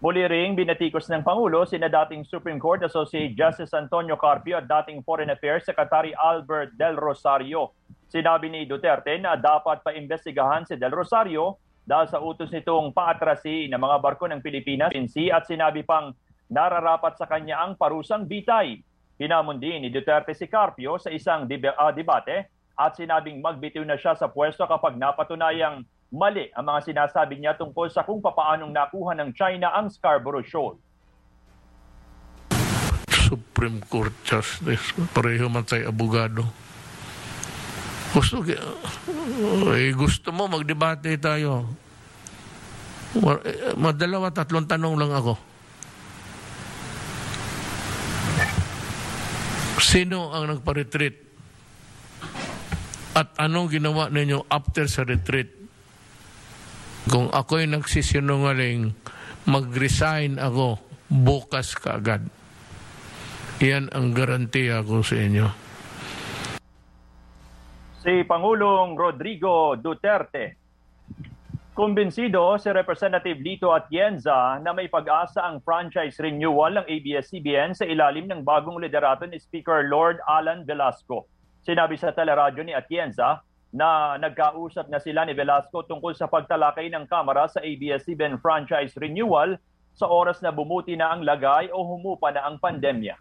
Muli ring binatikos ng Pangulo sina dating Supreme Court Associate Justice Antonio Carpio at dating Foreign Affairs Secretary Albert Del Rosario. Sinabi ni Duterte na dapat paimbestigahan si Del Rosario dahil sa utos nitong paatrasi ng mga barko ng Pilipinas at sinabi pang nararapat sa kanya ang parusang bitay. Hinamon din ni Duterte si Carpio sa isang uh, debate at sinabing magbitiw na siya sa pwesto kapag napatunayang mali ang mga sinasabi niya tungkol sa kung papaanong nakuha ng China ang Scarborough Shoal. Supreme Court Justice, pareho man tayo abogado. Gusto, eh, gusto mo magdebate tayo. Eh, madalawa, tatlong tanong lang ako. Sino ang nagpa-retreat? At anong ginawa ninyo after sa retreat? Kung ako'y nagsisinungaling, mag-resign ako bukas kaagad. Yan ang garantiya ko sa inyo. Si Pangulong Rodrigo Duterte. Kumbinsido si Representative Lito Atienza na may pag-asa ang franchise renewal ng ABS-CBN sa ilalim ng bagong liderato ni Speaker Lord Alan Velasco. Sinabi sa teleradyo ni Atienza na nagkausap na sila ni Velasco tungkol sa pagtalakay ng Kamara sa ABS-CBN franchise renewal sa oras na bumuti na ang lagay o humupa na ang pandemya.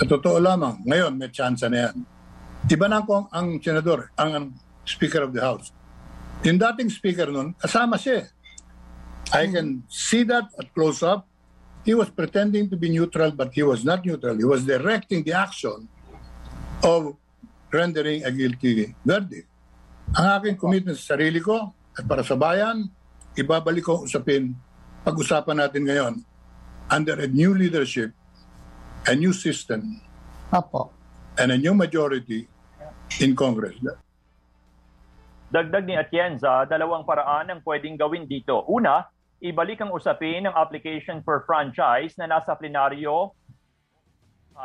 Sa lamang, ngayon may chance na yan. Iba na po ang senador, ang, ang Speaker of the House. Yung dating speaker nun, kasama siya. I can see that at close up. He was pretending to be neutral, but he was not neutral. He was directing the action of rendering a guilty verdict. Ang aking commitment sa sarili ko at para sa bayan, ibabalik ko usapin, pag-usapan natin ngayon, under a new leadership, a new system, Apo. and a new majority in Congress. Dagdag ni Atienza, dalawang paraan ang pwedeng gawin dito. Una, ibalik ang usapin ng application for franchise na nasa plenaryo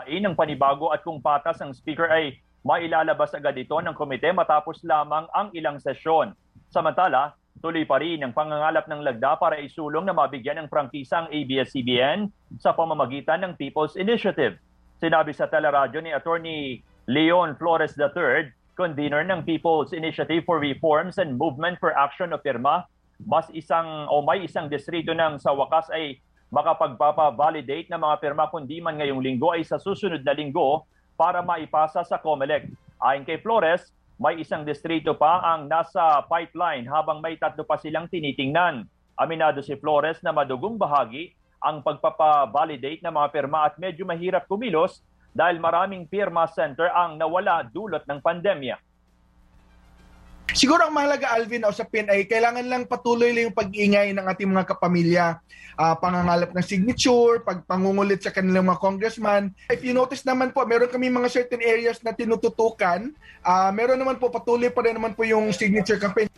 ay ng panibago at kung patas ang speaker ay mailalabas agad ito ng komite matapos lamang ang ilang sesyon. Samantala, tuloy pa rin ang pangangalap ng lagda para isulong na mabigyan ng prangkisa ang ABS-CBN sa pamamagitan ng People's Initiative. Sinabi sa teleradyo ni Attorney Leon Flores III, convener ng People's Initiative for Reforms and Movement for Action o PIRMA, mas isang o may isang distrito ng sa wakas ay makapagpapa-validate ng mga pirma kundi man ngayong linggo ay sa susunod na linggo para maipasa sa COMELEC. Ayon kay Flores, may isang distrito pa ang nasa pipeline habang may tatlo pa silang tinitingnan. Aminado si Flores na madugong bahagi ang pagpapa-validate ng mga pirma at medyo mahirap kumilos dahil maraming firma center ang nawala dulot ng pandemya. Siguro ang mahalaga Alvin o sa PIN ay kailangan lang patuloy lang yung pag-ingay ng ating mga kapamilya, uh, pangangalap ng signature, pagpangungulit sa kanilang mga congressman. If you notice naman po, meron kami mga certain areas na tinututukan. Uh, meron naman po patuloy pa rin naman po yung signature campaign.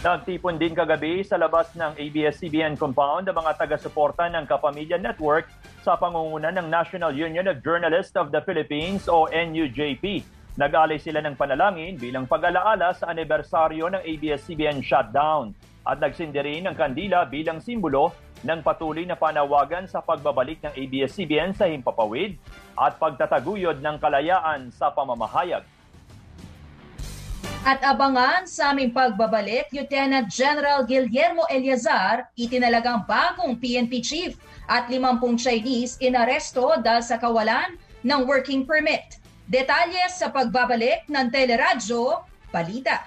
Nagtipon din kagabi sa labas ng ABS-CBN compound ang mga taga-suporta ng Kapamilya Network sa pangunguna ng National Union of Journalists of the Philippines o NUJP. Nag-alay sila ng panalangin bilang pag-alaala sa anibersaryo ng ABS-CBN shutdown at nagsindi rin ng kandila bilang simbolo ng patuloy na panawagan sa pagbabalik ng ABS-CBN sa himpapawid at pagtataguyod ng kalayaan sa pamamahayag. At abangan sa aming pagbabalik, Lieutenant General Guillermo Eliazar itinalagang bagong PNP chief at 50 Chinese inaresto dahil sa kawalan ng working permit. Detalye sa pagbabalik ng Teleradyo Balita.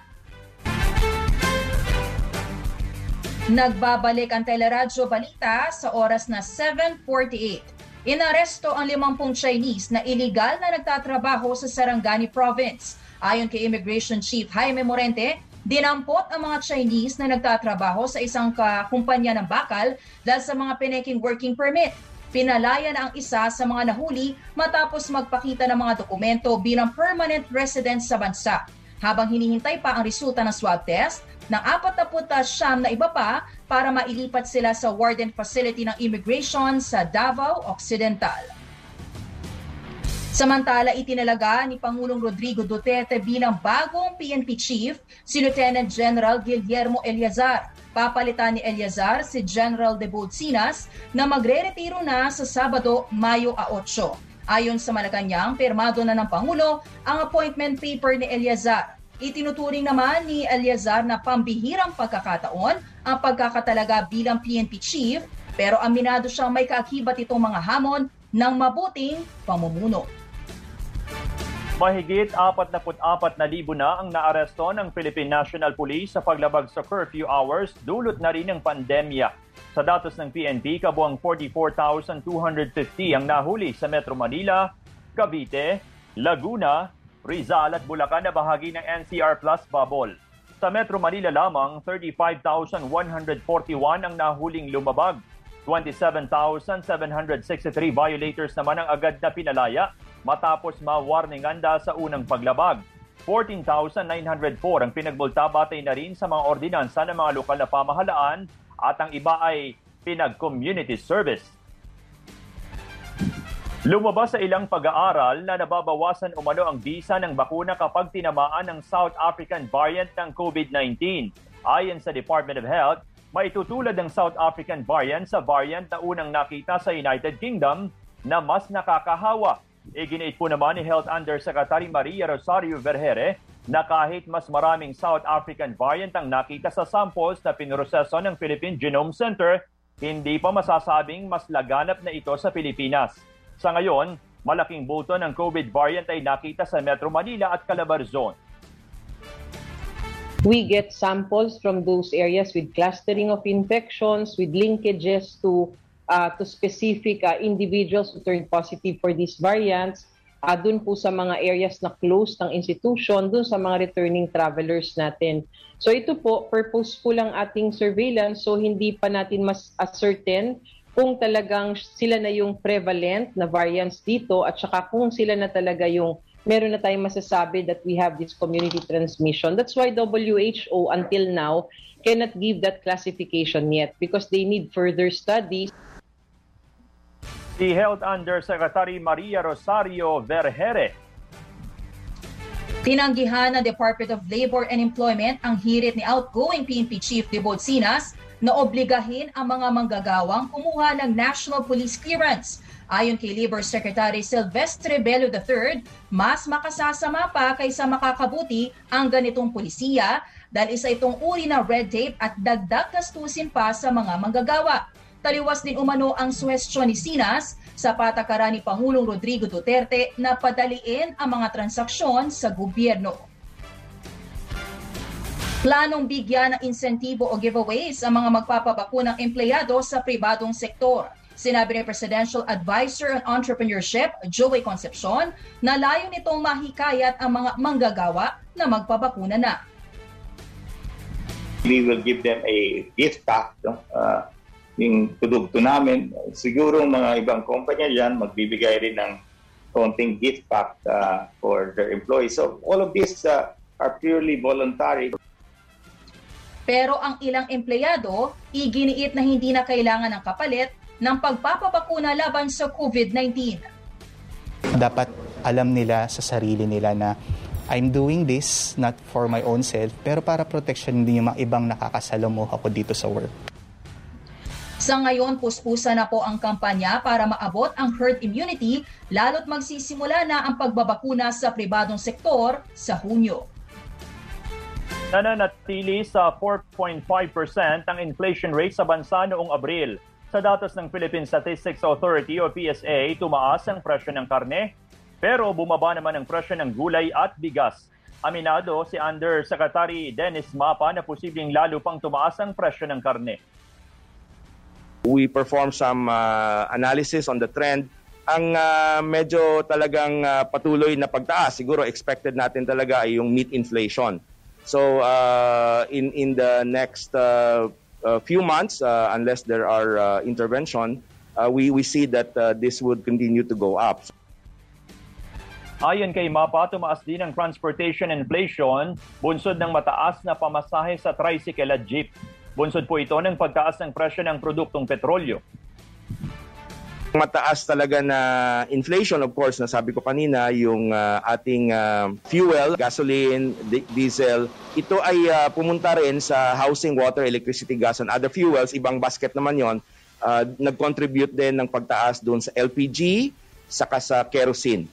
Nagbabalik ang Teleradyo Balita sa oras na 7.48. Inaresto ang 50 Chinese na iligal na nagtatrabaho sa Sarangani Province. Ayon kay Immigration Chief Jaime Morente, dinampot ang mga Chinese na nagtatrabaho sa isang kumpanya ng bakal dahil sa mga peneking working permit. Pinalaya na ang isa sa mga nahuli matapos magpakita ng mga dokumento bilang permanent resident sa bansa. Habang hinihintay pa ang resulta ng swab test, ng 49 na iba pa para mailipat sila sa warden facility ng immigration sa Davao Occidental. Samantala, itinalaga ni Pangulong Rodrigo Duterte bilang bagong PNP chief si Lieutenant General Guillermo Eliazar. Papalitan ni Eliazar si General de Sinas na magre-retiro na sa Sabado, Mayo 8. Ayon sa Malacanang, permado na ng Pangulo ang appointment paper ni Eliazar. Itinuturing naman ni Eliazar na pambihirang pagkakataon ang pagkakatalaga bilang PNP chief pero aminado siyang may kaakibat itong mga hamon ng mabuting pamumuno. Mahigit 44 na libo na ang naaresto ng Philippine National Police sa paglabag sa curfew hours dulot na rin ng pandemya. Sa datos ng PNP, kabuang 44,250 ang nahuli sa Metro Manila, Cavite, Laguna, Rizal at Bulacan na bahagi ng NCR Plus Bubble. Sa Metro Manila lamang, 35,141 ang nahuling lumabag. 27,763 violators naman ang agad na pinalaya matapos ma-warninganda sa unang paglabag. 14,904 ang pinagbulta batay na rin sa mga ordinansa ng mga lokal na pamahalaan at ang iba ay pinag-community service. Lumabas sa ilang pag-aaral na nababawasan umano ang bisa ng bakuna kapag tinamaan ng South African variant ng COVID-19. Ayon sa Department of Health, maitutulad ang South African variant sa variant na unang nakita sa United Kingdom na mas nakakahawa Iginiit po naman ni Health Undersecretary Maria Rosario Vergere na kahit mas maraming South African variant ang nakita sa samples na pinroseso ng Philippine Genome Center, hindi pa masasabing mas laganap na ito sa Pilipinas. Sa ngayon, malaking buto ng COVID variant ay nakita sa Metro Manila at Calabar Zone. We get samples from those areas with clustering of infections, with linkages to uh, to specific uh, individuals who turned positive for these variants, uh, dun po sa mga areas na closed ng institution, dun sa mga returning travelers natin. So ito po, purposeful ang ating surveillance, so hindi pa natin mas ascertain kung talagang sila na yung prevalent na variants dito at saka kung sila na talaga yung meron na tayong masasabi that we have this community transmission. That's why WHO until now cannot give that classification yet because they need further studies. Si Health Undersecretary Maria Rosario Vergere. Tinanggihan ng Department of Labor and Employment ang hirit ni outgoing PNP Chief Debod Sinas na obligahin ang mga manggagawang kumuha ng National Police Clearance. Ayon kay Labor Secretary Silvestre Bello III, mas makasasama pa kaysa makakabuti ang ganitong polisiya dahil isa itong uri ng red tape at dagdag gastusin pa sa mga manggagawa. Taliwas din umano ang suwestyon ni Sinas sa patakaran ni Pangulong Rodrigo Duterte na padaliin ang mga transaksyon sa gobyerno. Planong bigyan ng insentibo o giveaways ang mga magpapabakunang empleyado sa pribadong sektor. Sinabi ni Presidential Advisor on Entrepreneurship, Joey Concepcion, na layo nitong mahikayat ang mga manggagawa na magpabakuna na. We will give them a gift pack no? uh, yung produkto namin. Siguro mga ibang kumpanya dyan magbibigay rin ng konting gift pack uh, for their employees. So all of these uh, are purely voluntary. Pero ang ilang empleyado, iginiit na hindi na kailangan ng kapalit ng pagpapabakuna laban sa COVID-19. Dapat alam nila sa sarili nila na I'm doing this not for my own self, pero para protection din yung mga ibang nakakasalamuha ko dito sa work. Sa ngayon, puspusa na po ang kampanya para maabot ang herd immunity lalo't magsisimula na ang pagbabakuna sa pribadong sektor sa Hunyo. Nananatili sa 4.5% ang inflation rate sa bansa noong Abril. Sa datos ng Philippine Statistics Authority o PSA, tumaas ang presyo ng karne, pero bumaba naman ang presyo ng gulay at bigas. Aminado si Undersecretary Dennis Mapa na posibleng lalo pang tumaas ang presyo ng karne. We perform some uh, analysis on the trend. Ang uh, medyo talagang uh, patuloy na pagtaas, siguro expected natin talaga ay yung meat inflation. So uh, in in the next uh, uh, few months, uh, unless there are uh, intervention, uh, we we see that uh, this would continue to go up. Ayon kay MAPA, tumaas din ang transportation inflation, bunsod ng mataas na pamasahe sa tricycle at jeep. Bunsod po ito ng pagtaas ng presyo ng produktong petrolyo. Mataas talaga na inflation, of course, na sabi ko kanina, yung uh, ating uh, fuel, gasoline, di- diesel, ito ay uh, pumunta rin sa housing, water, electricity, gas, and other fuels. Ibang basket naman yon uh, nag-contribute din ng pagtaas doon sa LPG, saka sa kerosene.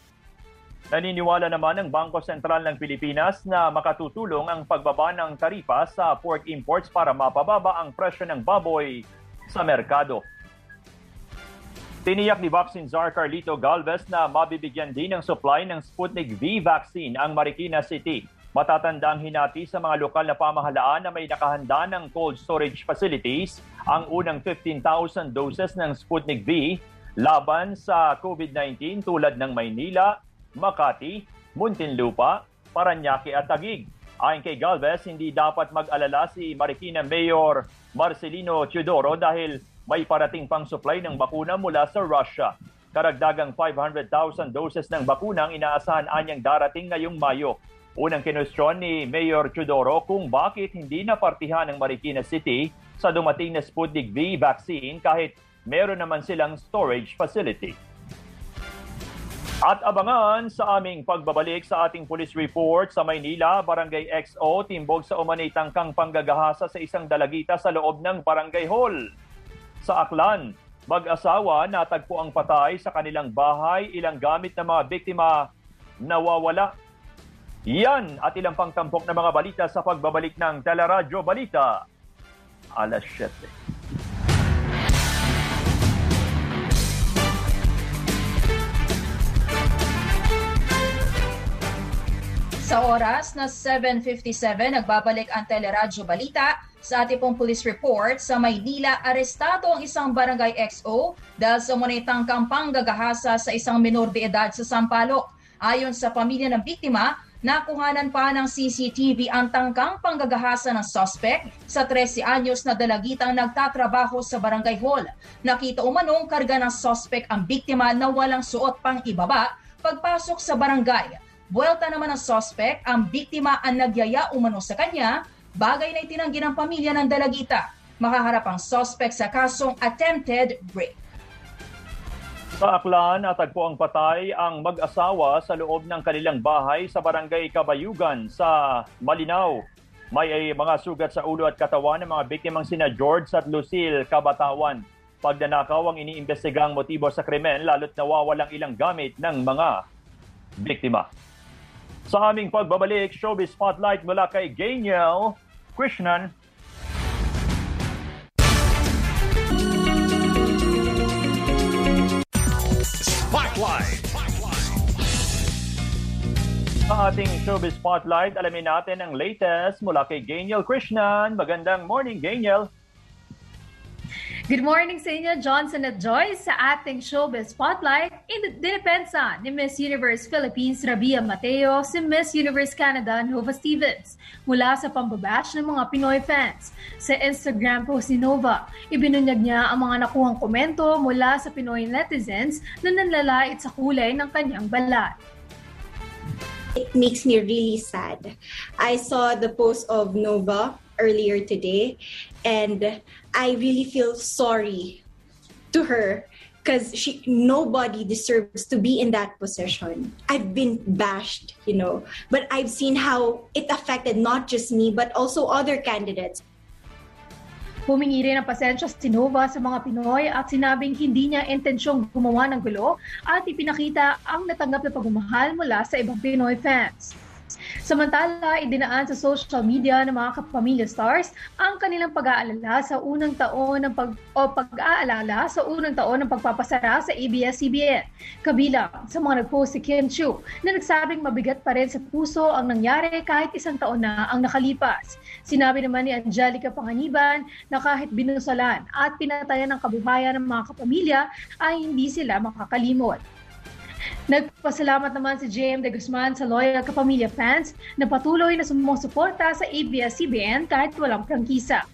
Naniniwala naman ang Bangko Sentral ng Pilipinas na makatutulong ang pagbaba ng taripa sa pork imports para mapababa ang presyo ng baboy sa merkado. Tiniyak ni Vaccine Czar Carlito Galvez na mabibigyan din ng supply ng Sputnik V vaccine ang Marikina City. Matatanda ang hinati sa mga lokal na pamahalaan na may nakahanda ng cold storage facilities ang unang 15,000 doses ng Sputnik V laban sa COVID-19 tulad ng Maynila, Makati, Muntinlupa, Paranaque at Taguig. Ayon kay Galvez, hindi dapat mag-alala si Marikina Mayor Marcelino Teodoro dahil may parating pang supply ng bakuna mula sa Russia. Karagdagang 500,000 doses ng bakuna ang inaasahan anyang darating ngayong Mayo. Unang kinwestiyon ni Mayor Teodoro kung bakit hindi napartihan ng Marikina City sa dumating na Sputnik V vaccine kahit meron naman silang storage facility. At abangan sa aming pagbabalik sa ating police report sa Maynila, Barangay XO, timbog sa umanay tangkang panggagahasa sa isang dalagita sa loob ng Barangay Hall. Sa Aklan, mag-asawa natagpo ang patay sa kanilang bahay, ilang gamit ng mga biktima nawawala. Yan at ilang pangtampok na mga balita sa pagbabalik ng Teleradyo Balita. Alas 7. Sa oras na 7.57, nagbabalik ang Teleradyo Balita. Sa ating pong police report, sa Maynila, arestado ang isang barangay XO dahil sa monetang kampang gagahasa sa isang minor de edad sa Sampaloc. Ayon sa pamilya ng biktima, nakuhanan pa ng CCTV ang tangkang panggagahasa ng suspect sa 13 anyos na dalagitang nagtatrabaho sa barangay hall. Nakita umanong karga ng suspect ang biktima na walang suot pang ibaba pagpasok sa barangay. Buwelta naman ng suspect, ang biktima ang nagyaya umano sa kanya, bagay na itinanggi ng pamilya ng dalagita. Makaharap ang suspect sa kasong attempted rape. Sa Aklan, natagpo ang patay ang mag-asawa sa loob ng kanilang bahay sa barangay Kabayugan sa Malinaw. May mga sugat sa ulo at katawan ng mga biktimang sina George at Lucille Kabatawan. Pagdanakaw ang iniimbestigang motibo sa krimen lalo't nawawalang ilang gamit ng mga biktima. Sa aming pagbabalik, Showbiz Spotlight mula kay Ganyel Krishnan. Spotlight! Sa ating Showbiz Spotlight, alamin natin ang latest mula kay Ganyel Krishnan. Magandang morning, Ganyel. Good morning sa inyo, Johnson at Joyce, sa ating showbiz spotlight. Dinepensa ni Miss Universe Philippines Rabia Mateo si Miss Universe Canada Nova Stevens mula sa pambabash ng mga Pinoy fans. Sa Instagram post ni Nova, ibinunyag niya ang mga nakuhang komento mula sa Pinoy netizens na nanlalait sa kulay ng kanyang balat. It makes me really sad. I saw the post of Nova earlier today and I really feel sorry to her because she nobody deserves to be in that position. I've been bashed, you know, but I've seen how it affected not just me but also other candidates. Humingi rin ng pasensya si Nova sa mga Pinoy at sinabing hindi niya intensyong gumawa ng gulo at ipinakita ang natanggap na pagmamahal mula sa ibang Pinoy fans. Samantala, idinaan sa social media ng mga kapamilya stars ang kanilang pag-aalala sa unang taon ng pag o pag-aalala sa unang taon ng pagpapasara sa ABS-CBN. Kabilang sa mga nag-post si Kim Chu na nagsabing mabigat pa rin sa puso ang nangyari kahit isang taon na ang nakalipas. Sinabi naman ni Angelica Panganiban na kahit binusalan at pinatayan ng kabuhayan ng mga kapamilya ay hindi sila makakalimot. Nagpasalamat naman si JM De Guzman sa loyal kapamilya fans na patuloy na sumusuporta sa ABS-CBN kahit walang prangkisa.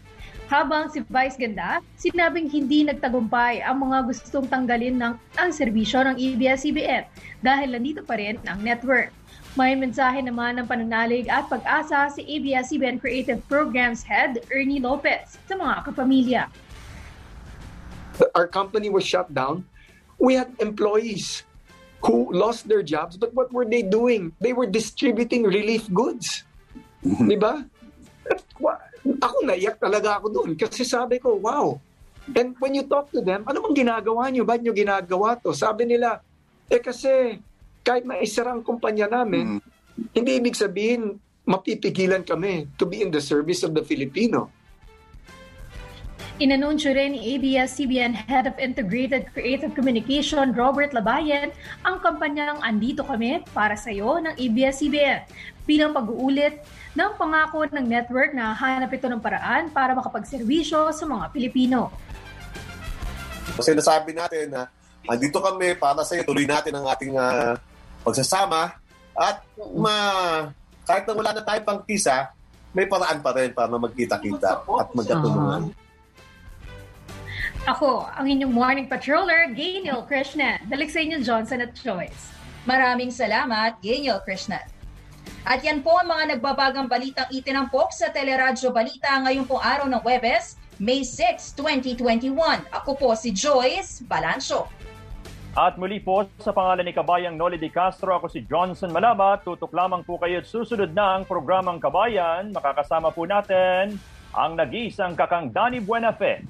Habang si Vice Ganda, sinabing hindi nagtagumpay ang mga gustong tanggalin ng ang serbisyo ng ABS-CBN dahil nandito pa rin ang network. May mensahe naman ng pananalig at pag-asa si ABS-CBN Creative Programs Head Ernie Lopez sa mga kapamilya. Our company was shut down we had employees who lost their jobs, but what were they doing? They were distributing relief goods. Di ba? Ako naiyak talaga ako doon kasi sabi ko, wow. And when you talk to them, ano bang ginagawa nyo? Ba't nyo ginagawa to? Sabi nila, eh kasi kahit maisara ang kumpanya namin, hindi ibig sabihin mapipigilan kami to be in the service of the Filipino. Inanunsyo rin ni ABS-CBN Head of Integrated Creative Communication Robert Labayan ang kampanyang Andito Kami para sa iyo ng ABS-CBN bilang pag-uulit ng pangako ng network na hanap ito ng paraan para makapagserbisyo sa mga Pilipino. Kasi nasabi natin na andito kami para sa iyo, tuloy natin ang ating ah, pagsasama at ma, kahit na wala na tayong pangkisa, may paraan pa rin para magkita-kita at magkatulungan. Ako, ang inyong morning patroller, Gaynil Krishna. Dalik sa inyo, Johnson at Joyce. Maraming salamat, Gaynil Krishnan. At yan po ang mga nagbabagang balitang itinampok sa Teleradyo Balita ngayong pong araw ng Webes, May 6, 2021. Ako po si Joyce Balancho. At muli po sa pangalan ni Kabayang Noli Di Castro, ako si Johnson Malaba. Tutok lamang po kayo at susunod na ang programang Kabayan. Makakasama po natin ang nag-iisang kakang Danny Buenafe